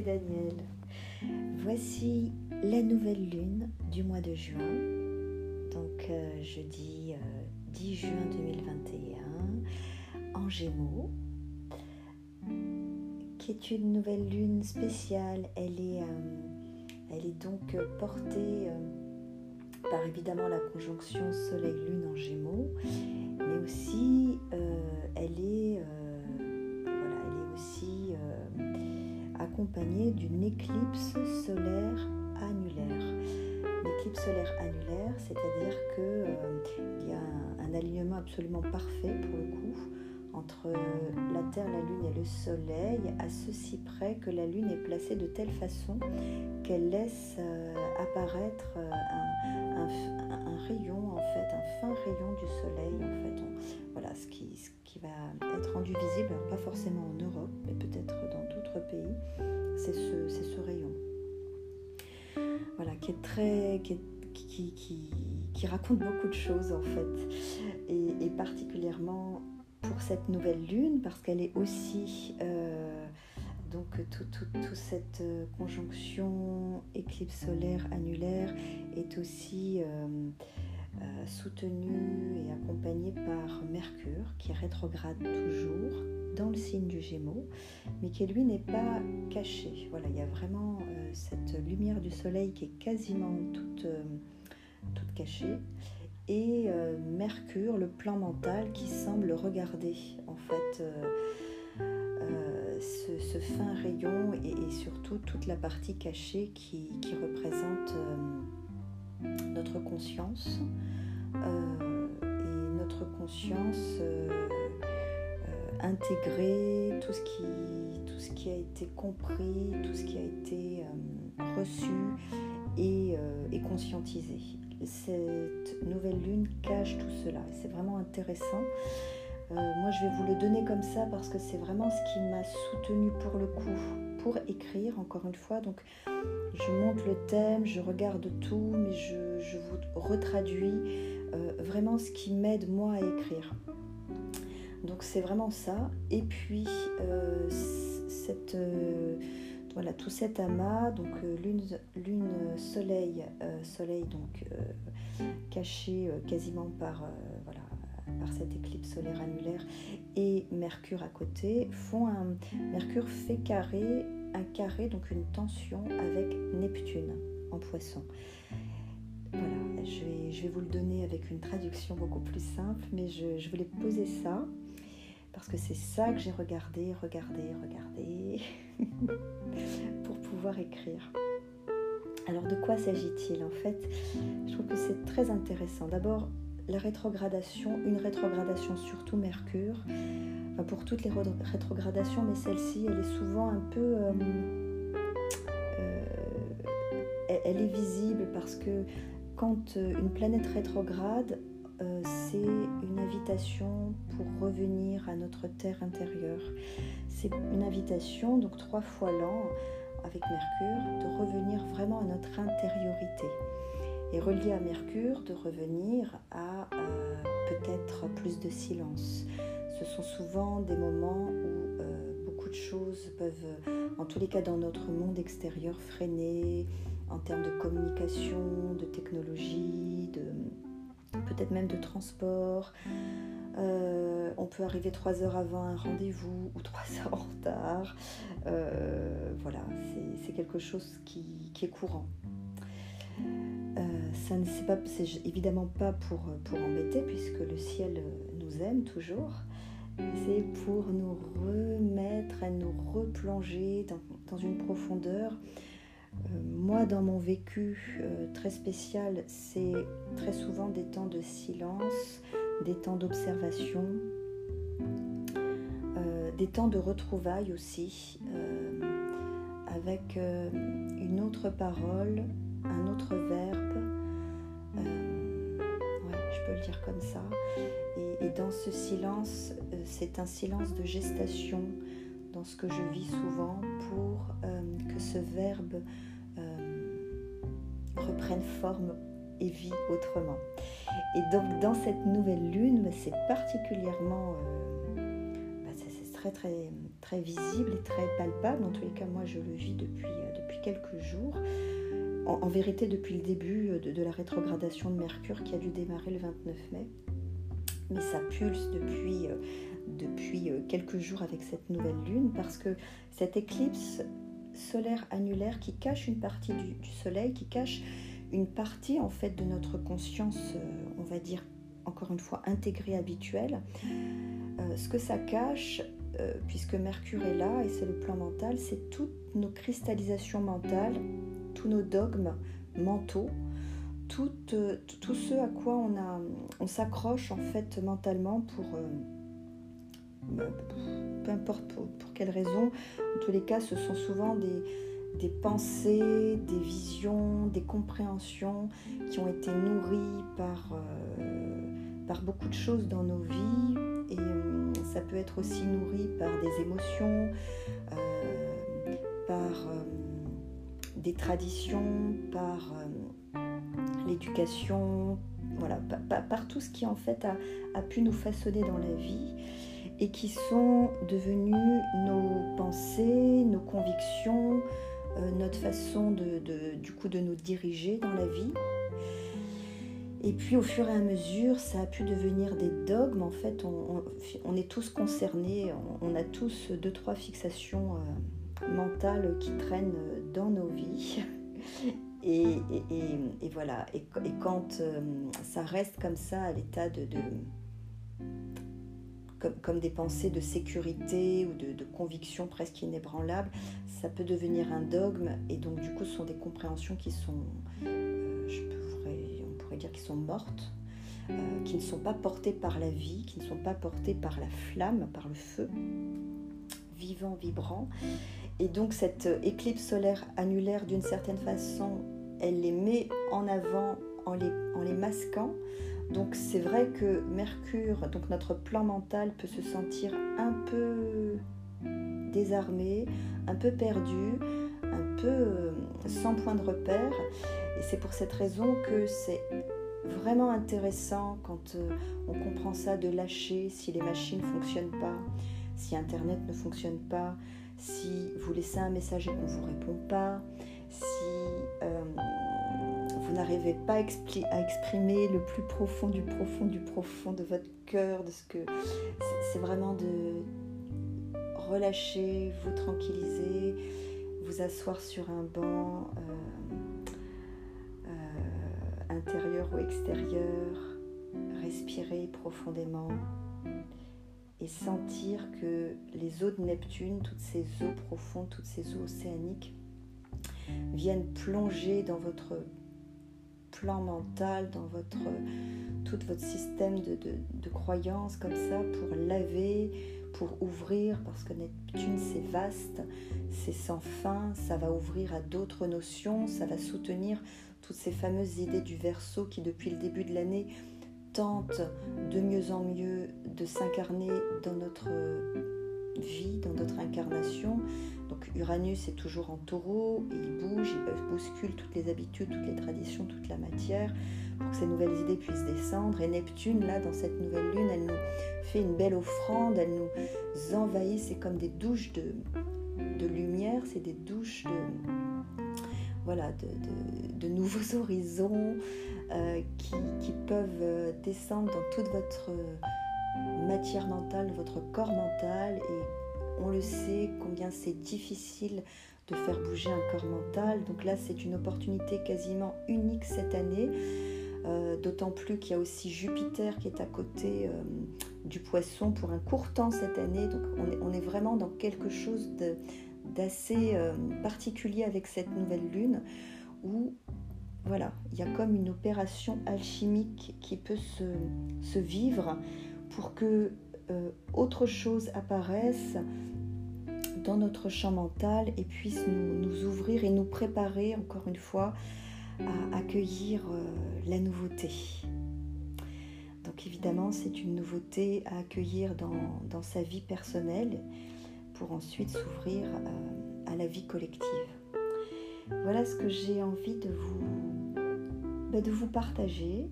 Daniel. Voici la nouvelle lune du mois de juin, donc euh, jeudi 10 euh, juin 2021, en Gémeaux, qui est une nouvelle lune spéciale. Elle est, euh, elle est donc portée par évidemment la conjonction Soleil-Lune en Gémeaux, mais aussi d'une éclipse solaire annulaire. L'éclipse solaire annulaire, c'est-à-dire qu'il euh, y a un, alignement absolument parfait pour le coup entre la Terre, la Lune et le Soleil, à ceci près que la Lune est placée de telle façon qu'elle laisse euh, apparaître euh, un, rayon, en fait, un fin rayon du Soleil, en fait. voilà, ce qui va être rendu visible, pas forcément en Europe, mais peut-être pays, c'est ce, ce, rayon. Voilà, qui est très. Qui, qui, qui, raconte beaucoup de choses en fait, et, particulièrement pour cette nouvelle lune, parce qu'elle est aussi. Euh, donc toute tout, cette euh, conjonction éclipse solaire annulaire est aussi euh, euh, soutenu et accompagné par Mercure, qui rétrograde toujours dans le signe du Gémeaux, mais qui lui n'est pas caché. Voilà, il y a vraiment euh, cette lumière du Soleil qui est quasiment toute, euh, cachée, et Mercure, le plan mental, qui semble regarder en fait. Ce, fin rayon et, surtout toute la partie cachée qui, représente notre conscience euh, et notre conscience euh, euh, intégrer tout ce, qui, tout ce qui a été compris, tout ce qui a été reçu et, et conscientisé. Cette nouvelle lune cache tout cela c'est vraiment intéressant. moi, je vais vous le donner comme ça parce que c'est vraiment ce qui m'a soutenu pour le coup, pour écrire, encore une fois. Donc, je monte le thème, je regarde tout, mais je, vous retraduis euh, vraiment ce qui m'aide moi à écrire. Donc c'est vraiment ça. Et puis euh, euh, voilà, tout cet amas, donc lune, lune, soleil, soleil donc caché quasiment par voilà, cette éclipse solaire annulaire et Mercure à côté font un Mercure fait carré un carré donc une tension avec Neptune en Poisson. Voilà, je vais, vous le donner avec une traduction beaucoup plus simple, mais je voulais poser ça parce que c'est ça que j'ai regardé, regardé, regardé pour pouvoir écrire. Alors de quoi s'agit-il En fait, je trouve que c'est très intéressant. D'abord, la rétrogradation, une rétrogradation surtout Mercure, enfin pour toutes les rétrogradations, mais celle-ci, elle est souvent un peu... Euh, euh, elle est visible parce que quand euh, une planète rétrograde, euh, c'est une invitation pour revenir à notre terre intérieure. C'est une invitation, donc trois fois l'an, avec Mercure, de revenir vraiment à notre intériorité. Et relié à Mercure, de revenir à euh, peut-être plus de silence. Ce sont souvent des moments où beaucoup de choses peuvent, en tous les cas dans notre monde extérieur, freiner, en termes de communication, de technologie, de peut-être même de transport. Euh, on peut arriver trois heures avant un rendez-vous ou trois heures en retard. Euh, voilà, c'est quelque chose qui, est courant. Euh, ça ne c'est évidemment pas pour, pour embêter puisque le ciel nous aime toujours. C'est pour nous remettre et nous replonger dans, dans une profondeur moi, dans mon vécu euh, très spécial, c'est très souvent des temps de silence, des temps d'observation, euh, des temps de retrouvailles aussi, avec une autre parole, un autre verbe. Ouais, je peux le dire comme ça. Et dans ce silence, c'est un silence de gestation dans ce que je vis souvent pour que ce verbe reprennent forme et vie autrement. Et donc dans cette nouvelle lune, c'est particulièrement, euh, bah, c'est très très très visible et très palpable. En tous les cas, moi je le vis depuis, depuis quelques jours. En, vérité, depuis le début de, la rétrogradation de Mercure qui a dû démarrer le 29 mai. Mais ça pulse depuis quelques jours avec cette nouvelle lune parce que cette éclipse solaire annulaire qui cache une partie du, Soleil, qui cache une partie en fait de notre conscience, euh, on va dire encore une fois intégrée habituelle. Euh, ce que ça cache, euh, puisque Mercure est là et c'est le plan mental, c'est toutes nos cristallisations mentales, tous nos dogmes mentaux, tout, ce à quoi on, on s'accroche en fait mentalement pour peu importe pour, quelle raison, en tous les cas, ce sont souvent des, pensées, des visions, des compréhensions qui ont été nourries par, euh, par beaucoup de choses dans nos vies. Et euh, ça peut être aussi nourri par des émotions, euh, par des traditions, par l'éducation, voilà, par, tout ce qui en fait a, a pu nous façonner dans la vie et qui sont devenus nos pensées, nos convictions, euh, notre façon de, du coup de nous diriger dans la vie. Et puis au fur et à mesure, ça a pu devenir des dogmes. En fait, on, est tous concernés, on, a tous deux, trois fixations euh, mentales qui traînent dans nos vies. Et, voilà, et, quand euh, ça reste comme ça à l'état de, comme, des pensées de sécurité ou de, conviction presque inébranlables, ça peut devenir un dogme et donc du coup ce sont des compréhensions qui sont, euh, on pourrait dire qui sont mortes, euh, qui ne sont pas portées par la vie, qui ne sont pas portées par la flamme, par le feu vivant, vibrant. Et donc cette éclipse solaire annulaire d'une certaine façon, elle les met en avant en les masquant donc c'est vrai que Mercure, donc notre plan mental peut se sentir un peu désarmé, un peu perdu, un peu euh, sans point de repère. Et c'est pour cette raison que c'est vraiment intéressant quand euh, on comprend ça de lâcher si les machines ne fonctionnent pas, si Internet ne fonctionne pas, si vous laissez un message et qu'on ne vous répond pas, si... Euh, n'arrivez pas à, exprimer le plus profond du profond du profond de votre cœur, de ce que c'est vraiment de relâcher, vous tranquilliser, vous asseoir sur un banc euh, euh, intérieur ou extérieur, respirer profondément et sentir que les eaux de Neptune, toutes ces eaux profondes, toutes ces eaux océaniques, viennent plonger dans votre plan mental, dans votre, tout votre système de, de, croyances comme ça pour laver, pour ouvrir, parce que Neptune c'est vaste, c'est sans fin, ça va ouvrir à d'autres notions, ça va soutenir toutes ces fameuses idées du verso qui depuis le début de l'année tentent de mieux en mieux de s'incarner dans notre vie, dans notre incarnation. Donc Uranus est toujours en taureau, il bouge, il bouscule toutes les habitudes, toutes les traditions, toute la matière pour que ces nouvelles idées puissent descendre. Et Neptune, là, dans cette nouvelle lune, elle nous fait une belle offrande, elle nous envahit, c'est comme des douches de, lumière, c'est des douches de, voilà, de, nouveaux horizons euh, qui, qui, peuvent descendre dans toute votre matière mentale, votre corps mental et on le sait combien c'est difficile de faire bouger un corps mental. Donc là, c'est une opportunité quasiment unique cette année, euh, d'autant plus qu'il y a aussi Jupiter qui est à côté euh, du poisson pour un court temps cette année. Donc on est, vraiment dans quelque chose d'assez euh, particulier avec cette nouvelle lune où voilà, il y a comme une opération alchimique qui peut se vivre pour que euh, autre chose apparaisse dans notre champ mental et puisse nous, ouvrir et nous préparer encore une fois à accueillir euh, la nouveauté. Donc évidemment, c'est une nouveauté à accueillir dans, sa vie personnelle pour ensuite s'ouvrir à, à, la vie collective. Voilà ce que j'ai envie de vous, bah, de vous partager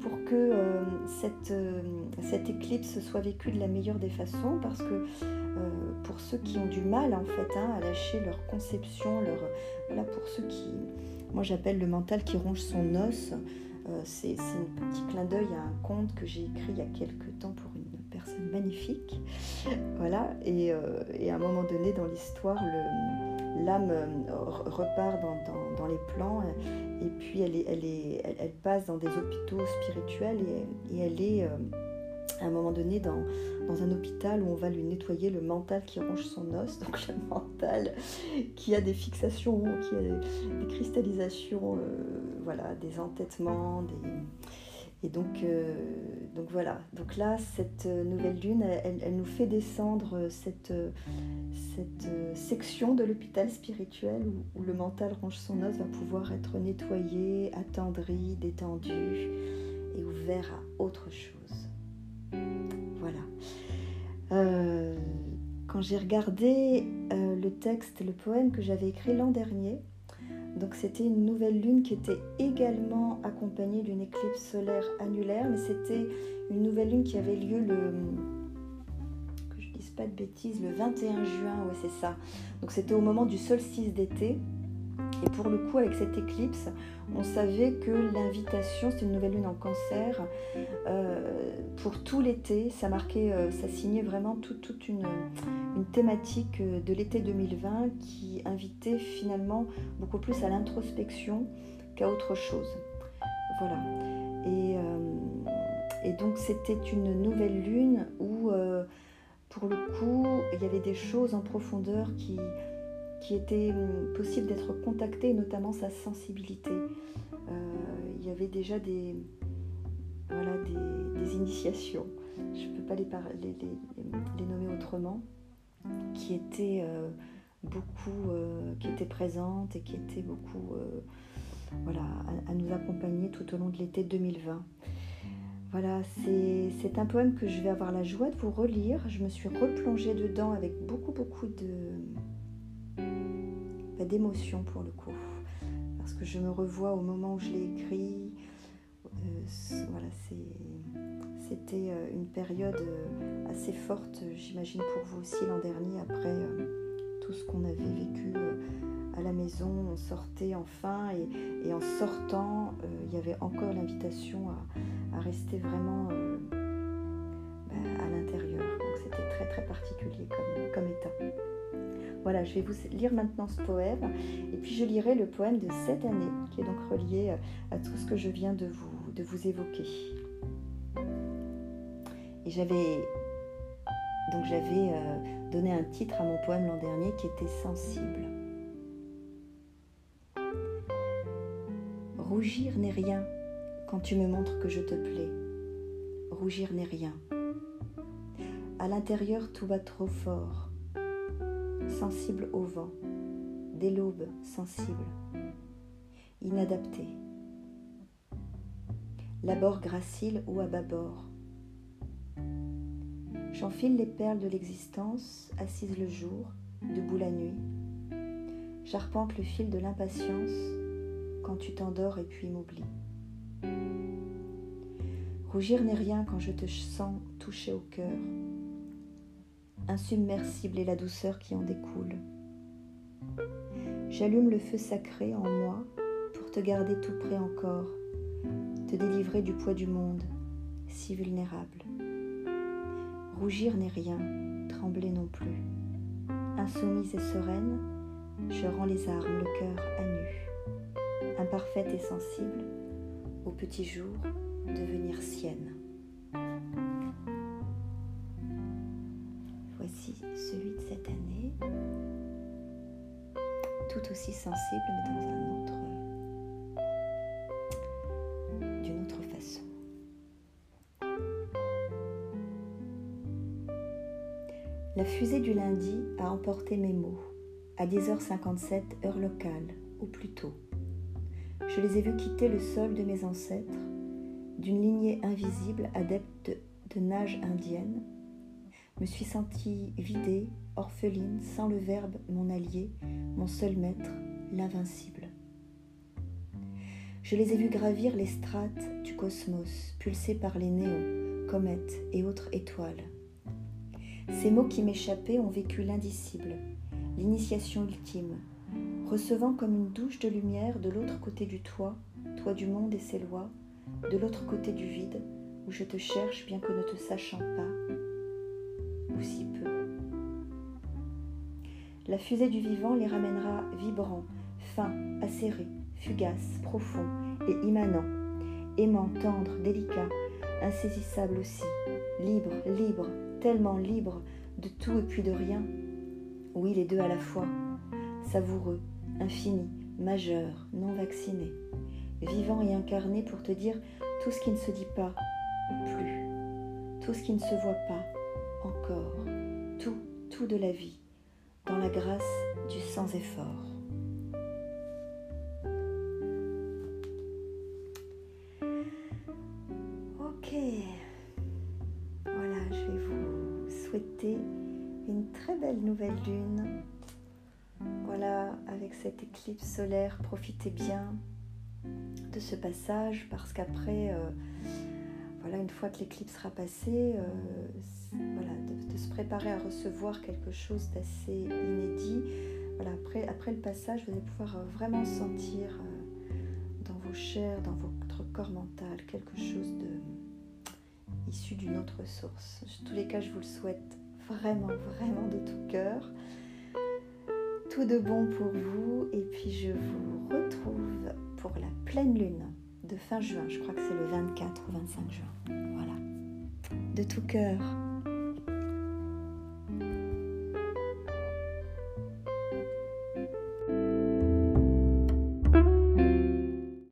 pour que euh, cette, euh, cette, éclipse soit vécue de la meilleure des façons, parce que euh, pour ceux qui ont du mal en fait hein, à lâcher leur conception, leur, voilà, pour ceux qui, moi j'appelle le mental qui ronge son os, c'est un petit clin d'œil à un conte que j'ai écrit il y a quelques temps pour une personne magnifique, voilà, et, et à un moment donné dans l'histoire, le l'âme euh, repart dans, les plans et puis elle, passe dans des hôpitaux spirituels et, elle est euh, à un moment donné dans, un hôpital où on va lui nettoyer le mental qui ronge son os, donc le mental qui a des fixations, qui a des, cristallisations, euh, voilà, des entêtements, des, et donc, euh, donc voilà, donc là, cette euh, nouvelle lune, elle, nous fait descendre euh, cette, cette section de l'hôpital spirituel où, le mental ronge son os va pouvoir être nettoyé, attendri, détendu et ouvert à autre chose. Voilà. quand j'ai regardé le texte, le poème que j'avais écrit l'an dernier, donc c'était une nouvelle lune qui était également accompagnée d'une éclipse solaire annulaire, mais c'était une nouvelle lune qui avait lieu le que je dise pas de bêtises, le 21 juin, ouais c'est ça. Donc c'était au moment du solstice d'été. Et pour le coup, avec cette éclipse, on savait que l'invitation, c'était une nouvelle lune en cancer, euh, pour tout l'été, ça marquait, euh, ça signait vraiment toute une, thématique euh, de l'été 2020 qui invitait finalement beaucoup plus à l'introspection qu'à autre chose. Voilà. Et, et donc c'était une nouvelle lune où, pour le coup, il y avait des choses en profondeur qui qui était hum, possible d'être contacté, notamment sa sensibilité. Euh, il y avait déjà des, voilà, des, initiations, je ne peux pas les, nommer autrement, qui étaient euh, beaucoup, euh, qui étaient présentes et qui étaient beaucoup voilà, à, à, nous accompagner tout au long de l'été 2020. Voilà, c'est un poème que je vais avoir la joie de vous relire. Je me suis replongée dedans avec beaucoup, beaucoup de, d'émotion pour le coup, parce que je me revois au moment où je l'ai écrit. Euh, voilà, c'était euh, une période euh, assez forte, j'imagine pour vous aussi l'an dernier, après tout ce qu'on avait vécu à la maison. On sortait enfin et, en sortant, il y avait encore l'invitation à, rester vraiment bah, à l'intérieur. Donc c'était très très particulier comme, comme état. Voilà, je vais vous lire maintenant ce poème et puis je lirai le poème de cette année qui est donc relié euh, à tout ce que je viens de vous, évoquer. Et j'avais donc j'avais euh, donné un titre à mon poème l'an dernier qui était Sensible. Rougir n'est rien quand tu me montres que je te plais. Rougir n'est rien. À l'intérieur, tout va trop fort sensible au vent, des l'aube sensible, inadapté. L'abord gracile ou à bâbord. J'enfile les perles de l'existence, assise le jour, debout la nuit. J'arpente le fil de l'impatience quand tu t'endors et puis m'oublies. Rougir n'est rien quand je te sens toucher au cœur insubmersible et la douceur qui en découle. J'allume le feu sacré en moi pour te garder tout près encore, te délivrer du poids du monde, si vulnérable. Rougir n'est rien, trembler non plus. Insoumise et sereine, je rends les armes, le cœur à nu. Imparfaite et sensible, au petit jour, devenir sienne. Voici celui de cette année, tout aussi sensible mais dans un autre, d'une autre façon. La fusée du lundi a emporté mes mots à 10h57 heure locale, ou plus tôt. Je les ai vus quitter le sol de mes ancêtres, d'une lignée invisible adepte de nage indienne, me suis sentie vidée, orpheline, sans le Verbe, mon allié, mon seul maître, l'invincible. Je les ai vus gravir les strates du cosmos, pulsés par les néons, comètes et autres étoiles. Ces mots qui m'échappaient ont vécu l'indicible, l'initiation ultime, recevant comme une douche de lumière de l'autre côté du toit, toit du monde et ses lois, de l'autre côté du vide, où je te cherche bien que ne te sachant pas, si peu. La fusée du vivant les ramènera vibrants, fins, acérés, fugaces, profonds et immanents, aimants, tendres, délicats, insaisissables aussi, libres, libres, tellement libres de tout et puis de rien. Oui, les deux à la fois, savoureux, infini, majeur, non vacciné, vivant et incarné pour te dire tout ce qui ne se dit pas ou plus, tout ce qui ne se voit pas encore, tout, tout de la vie, dans la grâce du sans effort. Ok, voilà, je vais vous souhaiter une très belle nouvelle lune. Voilà, avec cette éclipse solaire, profitez bien de ce passage parce qu'après, euh, voilà, une fois que l'éclipse sera passée, euh, voilà, de, se préparer à recevoir quelque chose d'assez inédit. Voilà, après, après le passage, vous allez pouvoir euh, vraiment sentir dans vos chairs, dans votre corps mental, quelque chose de issu d'une autre source. En tous les cas, je vous le souhaite vraiment, vraiment de tout cœur. Tout de bon pour vous et puis je vous retrouve pour la pleine lune fin juin. Je crois que c'est le 24 ou 25 juin. Voilà. De tout cœur.